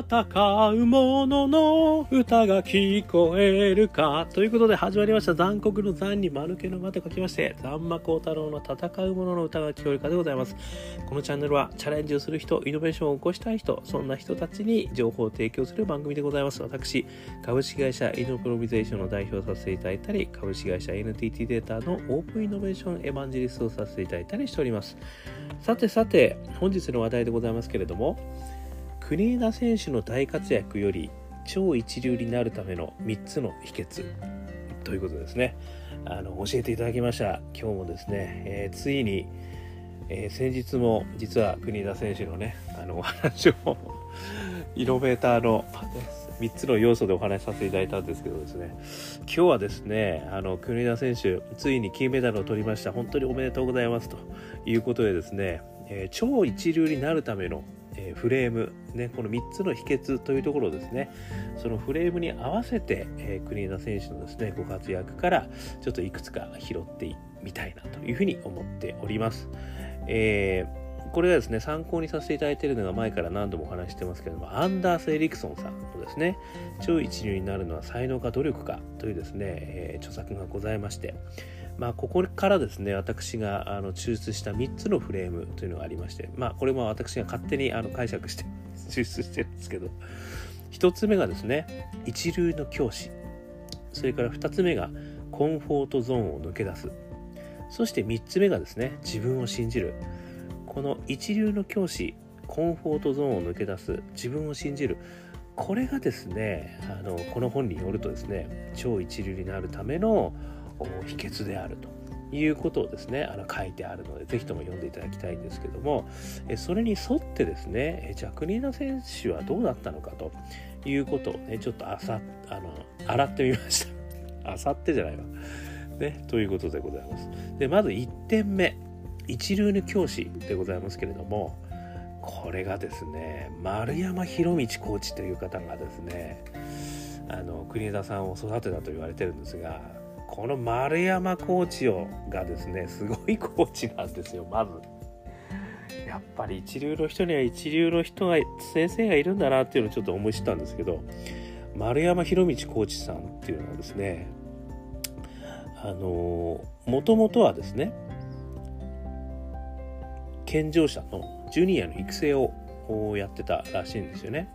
戦う者のの歌が聞こえるか。ということで始まりました。残酷の残に間抜けの間と書きまして残魔高太郎の戦う者のの歌が聞こえるかでございます。このチャンネルはチャレンジをする人イノベーションを起こしたい人そんな人たちに情報を提供する番組でございます。私株式会社イノプロビゼーションの代表させていただいたり株式会社 NTT データのオープンイノベーションエヴァンジリストをさせていただいたりしております。さてさて本日の話題でございますけれども国枝選手の大活躍より超一流になるための3つの秘訣ということですね。あの教えていただきました。今日もですね、えー、ついに、えー、先日も実は国枝選手のねあのお話をイノベーターの3つの要素でお話しさせていただいたんですけどですね。今日はですねあの国枝選手ついに金メダルを取りました。本当におめでとうございますということでですね、えー、超一流になるためのえフレーム、ね、この3つの秘訣というところですねそのフレームに合わせて、えー、国枝選手のですねご活躍からちょっといくつか拾ってみたいなというふうに思っております。えーこれはですね、参考にさせていただいているのが前から何度もお話してますけれども、アンダース・エリクソンさんのですね、超一流になるのは才能か努力かというですね、えー、著作がございまして、まあ、ここからですね、私があの抽出した3つのフレームというのがありまして、まあ、これも私が勝手にあの解釈して 抽出してるんですけど、1つ目がですね、一流の教師。それから2つ目がコンフォートゾーンを抜け出す。そして3つ目がですね、自分を信じる。この一流の教師、コンフォートゾーンを抜け出す、自分を信じる。これがですね、あのこの本によるとですね、超一流になるための秘訣であるということをですねあの書いてあるのでぜひとも読んでいただきたいんですけどもそれに沿ってですねじゃあ国枝選手はどうだったのかということをねちょっとあさあの洗ってみました。あさってじゃないわ。ねということでございます。でまず1点目。一流の教師でございますけれどもこれがですね丸山博道コーチという方がですねあの国枝さんを育てたと言われてるんですがこの丸山コーチをがですねすごいコーチなんですよまず。やっぱり一流の人には一流の人が先生がいるんだなっていうのをちょっと思い知ったんですけど丸山博道コーチさんっていうのはですねあのもともとはですね健常者のジュニアの育成をやってたらしいんですよね。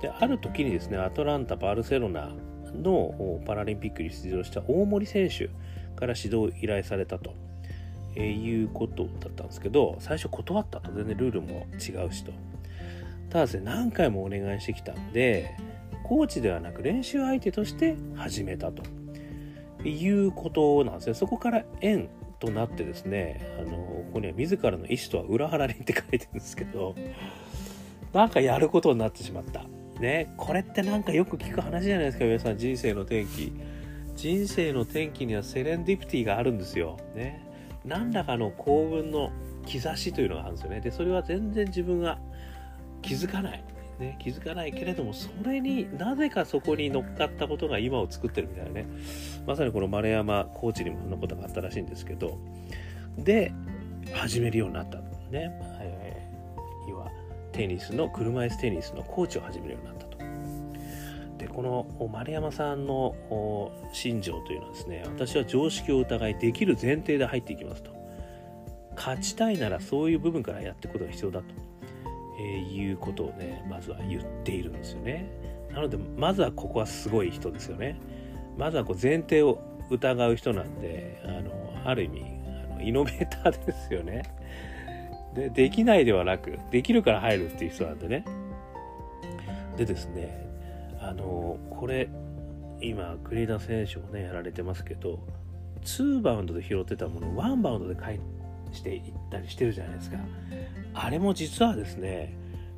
である時にですねアトランタバルセロナのパラリンピックに出場した大森選手から指導を依頼されたと、えいうことだったんですけど最初断ったと。全然ルールも違うしと。ただですね何回もお願いしてきたんでコーチではなく練習相手として始めたと。いうことなんですね。そこから縁となってですねあのここには自らの意思とは裏腹にって書いてるんですけどなんかやることになってしまった。ねこれってなんかよく聞く話じゃないですか皆さん人生の転機。人生の転機にはセレンディプティがあるんですよ。ね。何らかの幸運の兆しというのがあるんですよね。でそれは全然自分が気づかない。ね、気づかないけれどもそれになぜかそこに乗っかったことが今を作ってるみたいなね。まさにこの丸山コーチにもそんなことがあったらしいんですけど。で始めるようになった。ね、テニスの車椅子テニスのコーチを始めるようになったと。でこの丸山さんの心情というのはですね私は常識を疑いできる前提で入っていきますと。勝ちたいならそういう部分からやっていくことが必要だと、えー、いうことをねまずは言っているんですよね。なのでまずはここはすごい人ですよね。まずはこう前提を疑う人なんであのある意味あのイノベーターですよね。でできないではなくできるから入るっていう人なんでね。でですねあのこれ今国枝選手もねやられてますけど2バウンドで拾ってたものを1バウンドで返していったりしてるじゃないですか。あれも実はですね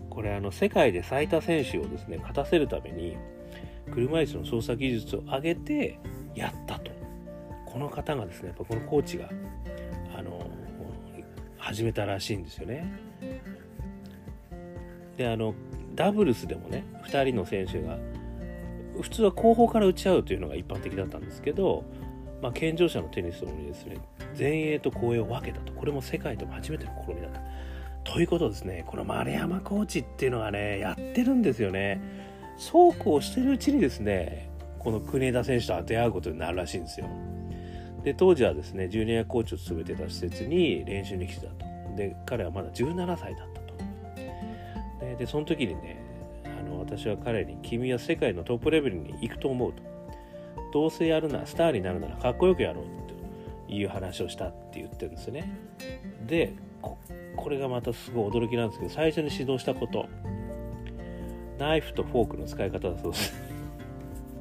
これあの世界で最多選手をですね勝たせるために車椅子の操作技術を上げてやったと。この方がですねやっぱこのコーチが始めたらしいんですよね。であのダブルスでもね2人の選手が普通は後方から打ち合うというのが一般的だったんですけど、まあ、健常者のテニスのにですね前衛と後衛を分けたと。これも世界でも初めての試みだった。ということですねこの丸山コーチっていうのがねやってるんですよね。そうこうしてるうちにですねこの国枝選手と出会うことになるらしいんですよ。で当時はですねジュニアコーチを務めてた施設に練習に来てたと。で彼はまだ17歳だったと。ででその時にねあの私は彼に「君は世界のトップレベルに行くと思う」と「どうせやるなスターになるならかっこよくやろう」という話をしたって言ってるんですね。でこれがまたすごい驚きなんですけど最初に指導したこと。ナイフとフォークの使い方だそうです。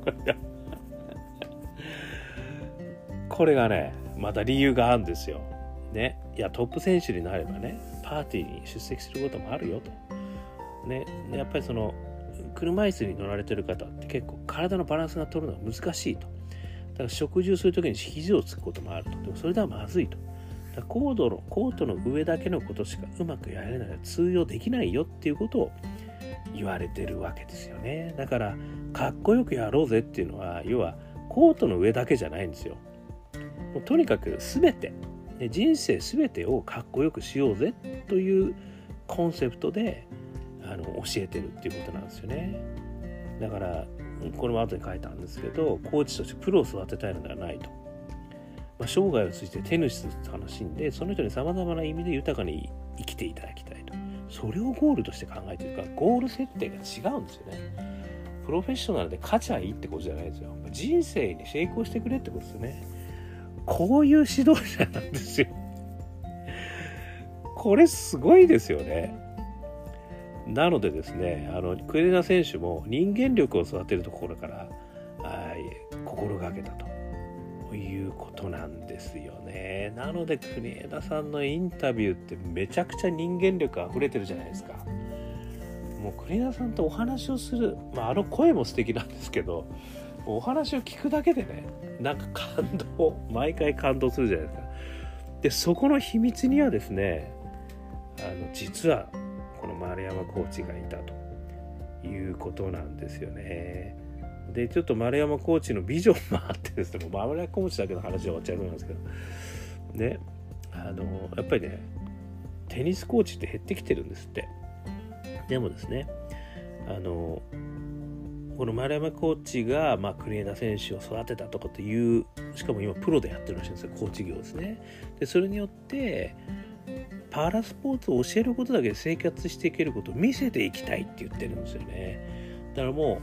これがねまた理由があるんですよ。ね。いやトップ選手になればねパーティーに出席することもあるよと。ね。やっぱりその車椅子に乗られてる方って結構体のバランスが取るのが難しいと。だから食事をする時に肘をつくこともあると。でもそれではまずいと。コードのコートの上だけのことしかうまくやれない通用できないよっていうことを言われてるわけですよね。だからかっこよくやろうぜっていうのは要はコートの上だけじゃないんですよ。もうとにかく全て人生全てをかっこよくしようぜというコンセプトであの教えてるっていうことなんですよね。だからこれも後に書いたんですけどコーチとしてプロを育てたいのではないと、まあ、生涯を通じてテニスと楽しんでその人にさまざまな意味で豊かに生きていただきたいと。それをゴールとして考えてるからゴール設定が違うんですよね。プロフェッショナルで勝ちゃいいってことじゃないですよ。人生に成功してくれってことですよね。こういう指導者なんですよ。これすごいですよね。なのでですねあのクエナ選手も人間力を育てるところからはい心がけたということなんですよね。なので国枝さんのインタビューってめちゃくちゃ人間力あふれてるじゃないですか。もう栗田さんとお話をする、まあ、あの声も素敵なんですけどお話を聞くだけでねなんか感動毎回感動するじゃないですか。でそこの秘密にはですねあの実はこの丸山コーチがいたということなんですよね。でちょっと丸山コーチのビジョンもあってですね丸山コーチだけの話で終わっちゃうんですけど。ねあのやっぱりねテニスコーチって減ってきてるんですって。でもですねあのこの丸山コーチが、まあ、国枝選手を育てたとかっていうしかも今プロでやってるらしいんですよ。コーチ業ですね。でそれによってパラスポーツを教えることだけで生活していけることを見せていきたいって言ってるんですよね。だからも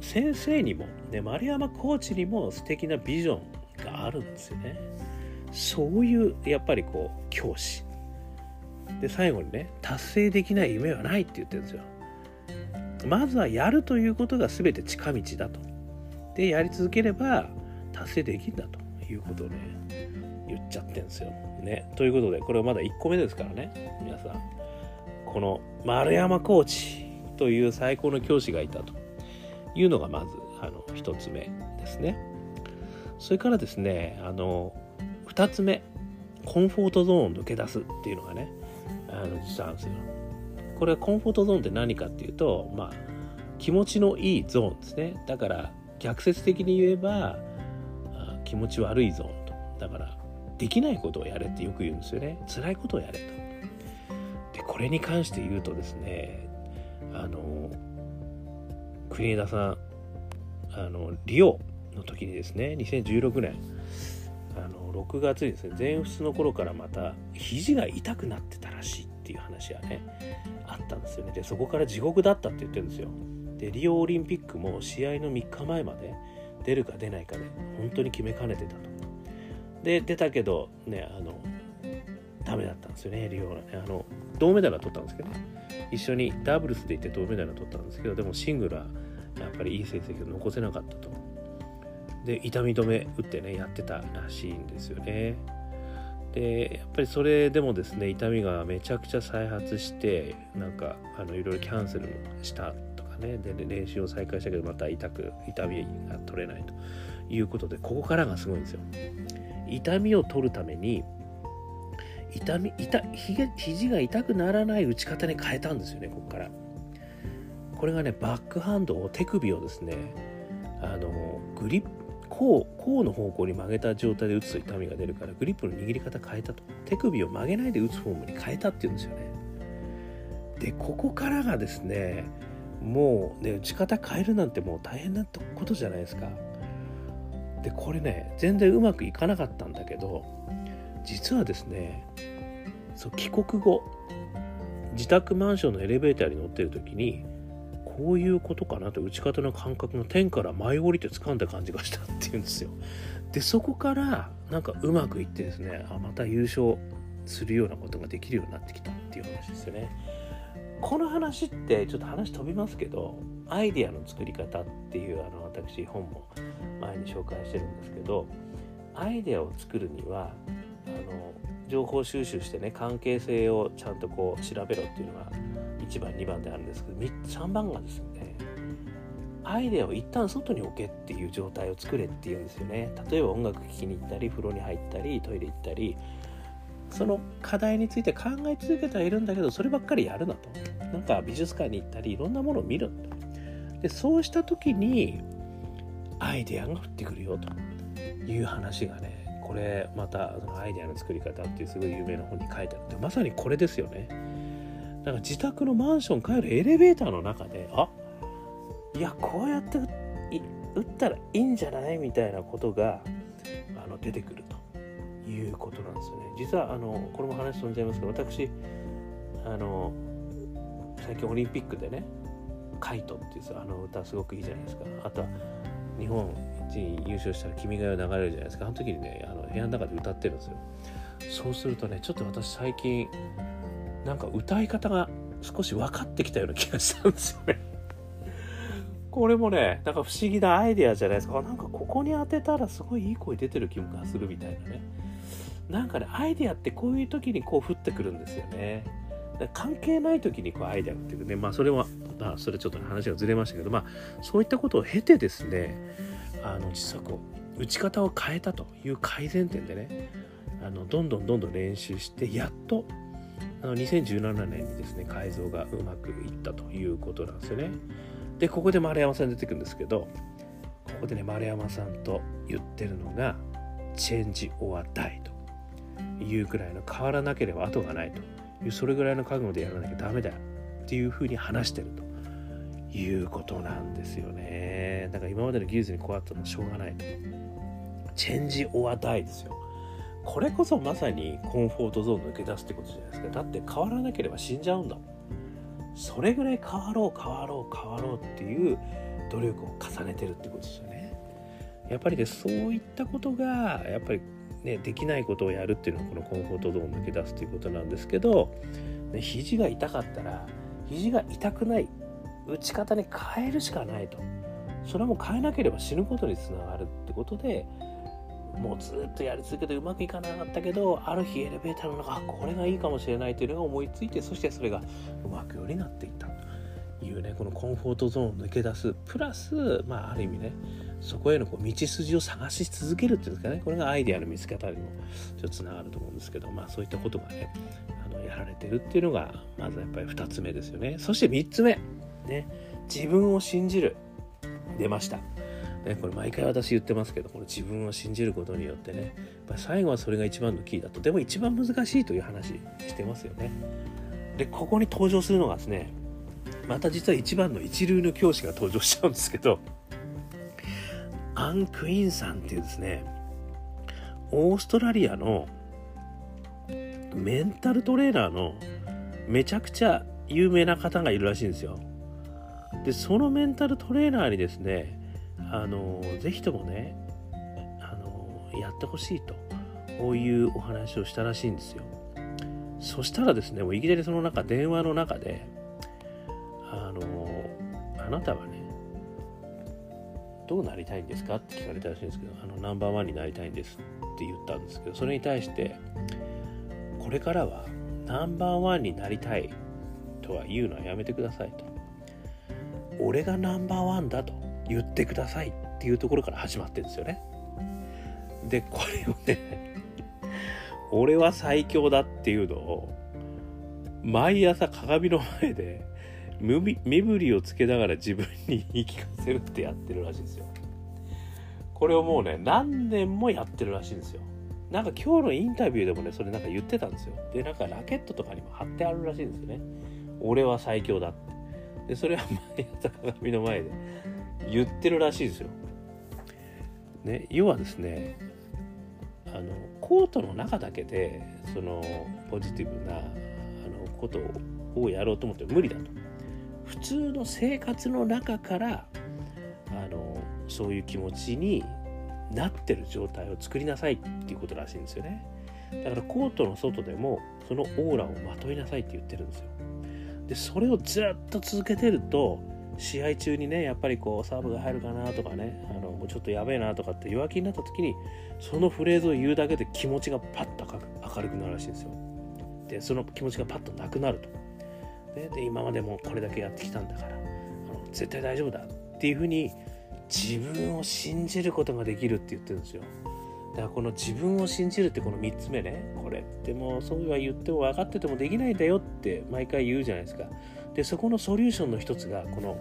う先生にも、ね、丸山コーチにも素敵なビジョンがあるんですよね。そういうやっぱりこう教師。で最後にね達成できない夢はないって言ってるんですよ。まずはやるということが全て近道だと。でやり続ければ達成できるんだということをね言っちゃってんですよ。ね。ということでこれはまだ1個目ですからね。皆さん。この丸山コーチという最高の教師がいたと。いうのがまずあの1つ目ですね。それからですねあの2つ目。コンフォートゾーンを抜け出すっていうのがねあの実はあるんですよ。これはコンフォートゾーンって何かっていうと、まあ、気持ちのいいゾーンですね。だから逆説的に言えば気持ち悪いゾーンと。だからできないことをやれってよく言うんですよね。辛いことをやれと。でこれに関して言うとですねあの国枝さんあのリオの時にですね2016年あの6月にですね全仏の頃からまた肘が痛くなってたっていう話がねあったんですよね。でそこから地獄だったって言ってるんですよ。でリオオリンピックも試合の3日前まで出るか出ないかで本当に決めかねてたと。で出たけどねあのダメだったんですよねリオは。ねあの銅メダルは取ったんですけど一緒にダブルスで行って銅メダルを取ったんですけどでもシングルはやっぱりいい成績を残せなかったと。で痛み止め打ってねやってたらしいんですよね。でやっぱりそれでもですね痛みがめちゃくちゃ再発してなんかあのいろいろキャンセルしたとかねで練習を再開したけどまた痛く痛みが取れないということでここからがすごいんですよ。痛みを取るために痛み痛肘が痛くならない打ち方に変えたんですよねここから。これがねバックハンドを手首をですねあのグリッこうこうの方向に曲げた状態で打つと痛みが出るからグリップの握り方変えたと。手首を曲げないで打つフォームに変えたっていうんですよね。でここからがですねもうね打ち方変えるなんてもう大変なことじゃないですか。でこれね全然うまくいかなかったんだけど実はですねそう帰国後自宅マンションのエレベーターに乗ってる時にこういうことかなと打ち方の感覚の天から舞い降りて掴んだ感じがしたっていうんですよ。でそこからなんかうまくいってですねあまた優勝するようなことができるようになってきたっていう話ですよね。この話ってちょっと話飛びますけどアイデアの作り方っていうあの私本も前に紹介してるんですけどアイデアを作るにはあの情報収集してね関係性をちゃんとこう調べろっていうのが1番2番であるんですけど3番がですねアイデアを一旦外に置けっていう状態を作れっていうんですよね。例えば音楽聴きに行ったり風呂に入ったりトイレ行ったりその課題について考え続けてはいるんだけどそればっかりやるなと。なんか美術館に行ったりいろんなものを見るでそうした時にアイデアが降ってくるよという話がねれまたそのアイデアの作り方っていうすごい有名な本に書いてあってまさにこれですよね。だから自宅のマンション帰るエレベーターの中であいやこうやって打ったらいいんじゃないみたいなことがあの出てくると。いうことなんですよね。実はあのこれも話飛んじゃいますけど私あの最近オリンピックでね「カイト」っていうあの歌すごくいいじゃないですか。あとは日本に優勝したら「君が代」流れるじゃないですか。あの時にねあの部屋の中で歌ってるんですよ。そうするとねちょっと私最近なんか歌い方が少し分かってきたような気がしたんですよね。これもねなんか不思議なアイデアじゃないですか。なんかここに当てたらすごいいい声出てる気がするみたいなね。なんかねアイデアってこういう時にこう降ってくるんですよね。関係ない時にこうアイデアっていうね。まあそれはまあそれちょっと話がずれましたけどまあそういったことを経てですねあの実はこう打ち方を変えたという改善点でねあのどんどんどんどん練習してやっとあの2017年にですね改造がうまくいったということなんですよね。でここで丸山さん出てくるんですけどここでね丸山さんと言ってるのが「チェンジ・オア・ダイ」というくらいの変わらなければ後がないというそれぐらいの覚悟でやらなきゃダメだっていうふうに話してるということなんですよね。だから今までの技術にこうやったのはしょうがない。チェンジ・オア・ダイですよ。これこそまさにコンフォートゾーン抜け出すってことじゃないですか。だって変わらなければ死んじゃうんだもん。それぐらい変わろう変わろう変わろうっていう努力を重ねてるってことですよね。やっぱりねそういったことがやっぱりねできないことをやるっていうのがこのコンフォートゾーンを抜け出すっていうことなんですけど、ね、肘が痛かったら肘が痛くない打ち方に変えるしかないと。それはもう変えなければ死ぬことにつながるってことでもうずっとやり続けてうまくいかなかったけどある日エレベーターの中これがいいかもしれないというのが思いついてそしてそれがうまくようになっていったというねこのコンフォートゾーンを抜け出す。プラスまあある意味ねそこへのこう道筋を探し続けるっていうんですかね。これがアイデアの見つけ方にもちょっとつながると思うんですけどまあそういったことがねあのやられてるっていうのがまずやっぱり2つ目ですよね。そして3つ目。ね。自分を信じる。出ました。ね、これ毎回私言ってますけどこの自分を信じることによってね。やっぱ最後はそれが一番のキーだと。でも一番難しいという話してますよね。でここに登場するのがですねまた実は一番の一流の教師が登場しちゃうんですけどアン・クイーンさんっていうですねオーストラリアのメンタルトレーナーのめちゃくちゃ有名な方がいるらしいんですよ。でそのメンタルトレーナーにですねあのぜひともねあのやってほしいとこういうお話をしたらしいんですよ。そしたらですねもういきなりその中電話の中であのあなたはねどうなりたいんですかって聞かれたらしいんですけどあのナンバーワンになりたいんですって言ったんですけどそれに対してこれからはナンバーワンになりたいとは言うのはやめてくださいと。俺がナンバーワンだと言ってくださいっていうところから始まってるんですよね。でこれをね 俺は最強だっていうのを毎朝鏡の前で身振りをつけながら自分に言い聞かせるってやってるらしいんですよ。これをもうね何年もやってるらしいんですよ。なんか今日のインタビューでもねそれなんか言ってたんですよ。でなんかラケットとかにも貼ってあるらしいんですよね。俺は最強だってでそれは毎朝鏡の前で言ってるらしいですよ。ね、要はですねあのコートの中だけでそのポジティブなあのことをやろうと思って無理だと。普通の生活の中からあのそういう気持ちになってる状態を作りなさいっていうことらしいんですよね。だからコートの外でもそのオーラをまといなさいって言ってるんですよ。でそれをずっと続けてると試合中にねやっぱりこうサーブが入るかなとかねあのもうちょっとやべえなとかって弱気になった時にそのフレーズを言うだけで気持ちがパッと明るくなるらしいんですよ。でその気持ちがパッとなくなると。でで今までもこれだけやってきたんだからあの絶対大丈夫だっていうふうに自分を信じることができるって言ってるんですよ。だからこの自分を信じるってこの3つ目ね。これってもうそうは言っても分かっててもできないんだよって毎回言うじゃないですか。でそこのソリューションの一つがこの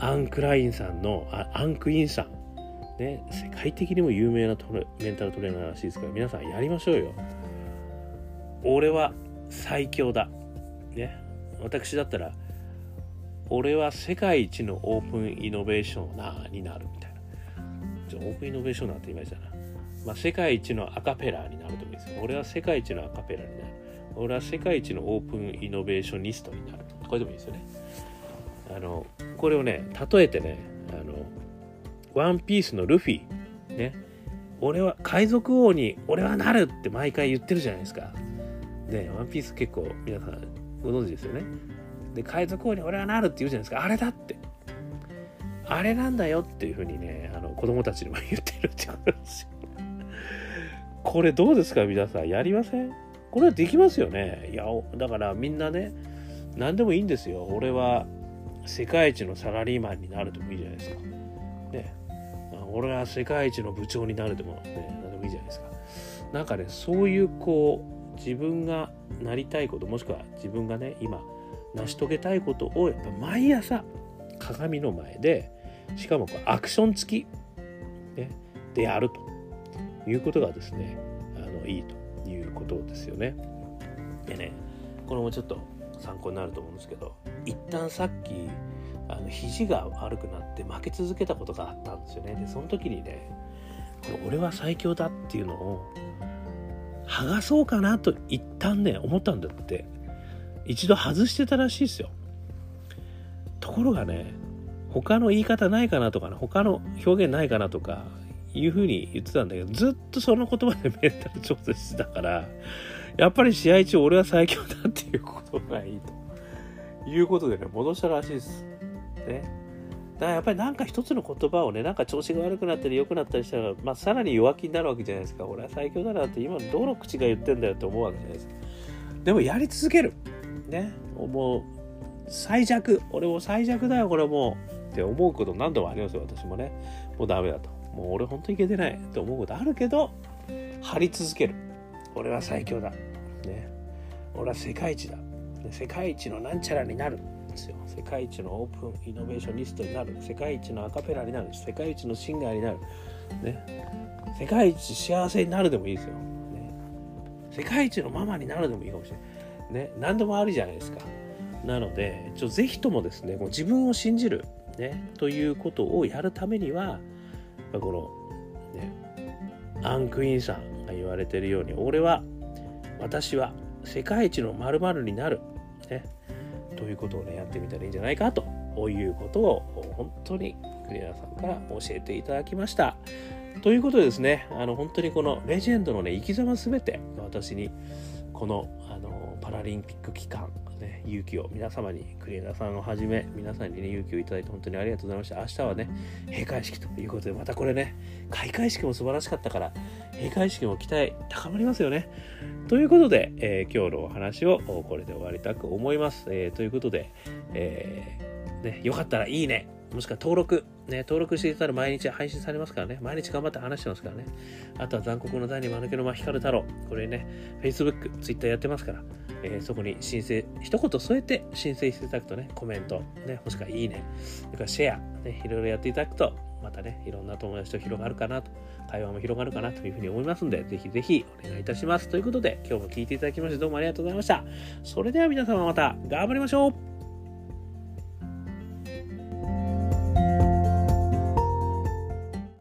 アン・クラインさんのアンクインさん。ね世界的にも有名なトレメンタルトレーナーらしいですから皆さんやりましょうよ。俺は最強だ。ね。私だったら俺は世界一のオープンイノベーショナーになるみたいな。じゃオープンイノベーショナーって言いましたな。まあ、世界一のアカペラになるといいです。俺は世界一のアカペラになる。俺は世界一のオープンイノベーショニストになる。これでもいいですよね。あの、これをね、例えてね、あの、ワンピースのルフィ、ね、俺は海賊王に俺はなるって毎回言ってるじゃないですか。ね、ワンピース結構皆さんご存知ですよね。で、海賊王に俺はなるって言うじゃないですか。あれだって。あれなんだよっていうふうにね、あの子供たちにも言ってるってことですよ。これどうですか皆さん。やりません？これはできますよね。いやだからみんなね何でもいいんですよ。俺は世界一のサラリーマンになるでもいいじゃないですか。ね。俺は世界一の部長になるでもね何でもいいじゃないですか。なんかねそういうこう自分がなりたいこともしくは自分がね今成し遂げたいことをやっぱ毎朝鏡の前でしかもこうアクション付き、ね、でやると。いうことがですねあのいいということですよね。でねこれもちょっと参考になると思うんですけど一旦さっきあの肘が悪くなって負け続けたことがあったんですよね。でその時にね俺は最強だっていうのを剥がそうかなと一旦ね思ったんだって一度外してたらしいですよ。ところがね他の言い方ないかなとかね他の表現ないかなとかいうふうに言ってたんだけど、ずっとその言葉でメンタル調整してたから、やっぱり試合中俺は最強だっていうことがいいということでね、戻したらしいです。ね。だからやっぱりなんか一つの言葉をね、なんか調子が悪くなったり良くなったりしたら、まあさらに弱気になるわけじゃないですか。俺は最強だなって今どの口が言ってんだよって思うわけじゃないですか。でもやり続ける。ね。もう最弱。俺も最弱だよ、これもう。って思うこと何度もありますよ、私もね。もうダメだと。もう俺ほんといけてないって思うことあるけど張り続ける。俺は最強だ。ね。俺は世界一だ。世界一のなんちゃらになるんですよ。世界一のオープンイノベーショニストになる。世界一のアカペラになる。世界一のシンガーになる。ね。世界一幸せになるでもいいですよ、ね、世界一のママになるでもいいかもしれない。ね。何でもあるじゃないですか。なのでちょぜひともですねもう自分を信じる。ね。ということをやるためにはこのねアンクインさんが言われてるように俺は私は世界一の〇〇になる、ね、ということをねやってみたらいいんじゃないかということを本当にクリアさんから教えていただきました。ということでですねあの本当にこのレジェンドのね生き様全て私にこのあのパラリンピック期間ね、勇気を皆様に、クリエイターさんをはじめ、皆さんにね、勇気をいただいて本当にありがとうございました。明日はね、閉会式ということで、またこれね、開会式も素晴らしかったから、閉会式も期待高まりますよね。ということで、えー、今日のお話をこれで終わりたく思います。えー、ということで、えー、ね、よかったらいいね、もしくは登録、ね、登録していたら毎日配信されますからね。毎日頑張って話してますからね。あとは残酷の第二間抜けの間光る太郎。これね、Facebook、Twitter やってますから。えー、そこに申請、一言添えて申請していただくとね、コメント、ね、もしくはいいね、それからシェア、ね、いろいろやっていただくと、またね、いろんな友達と広がるかなと、会話も広がるかなというふうに思いますんで、ぜひぜひお願いいたします。ということで、今日も聞いていただきましてどうもありがとうございました。それでは皆様また頑張りましょう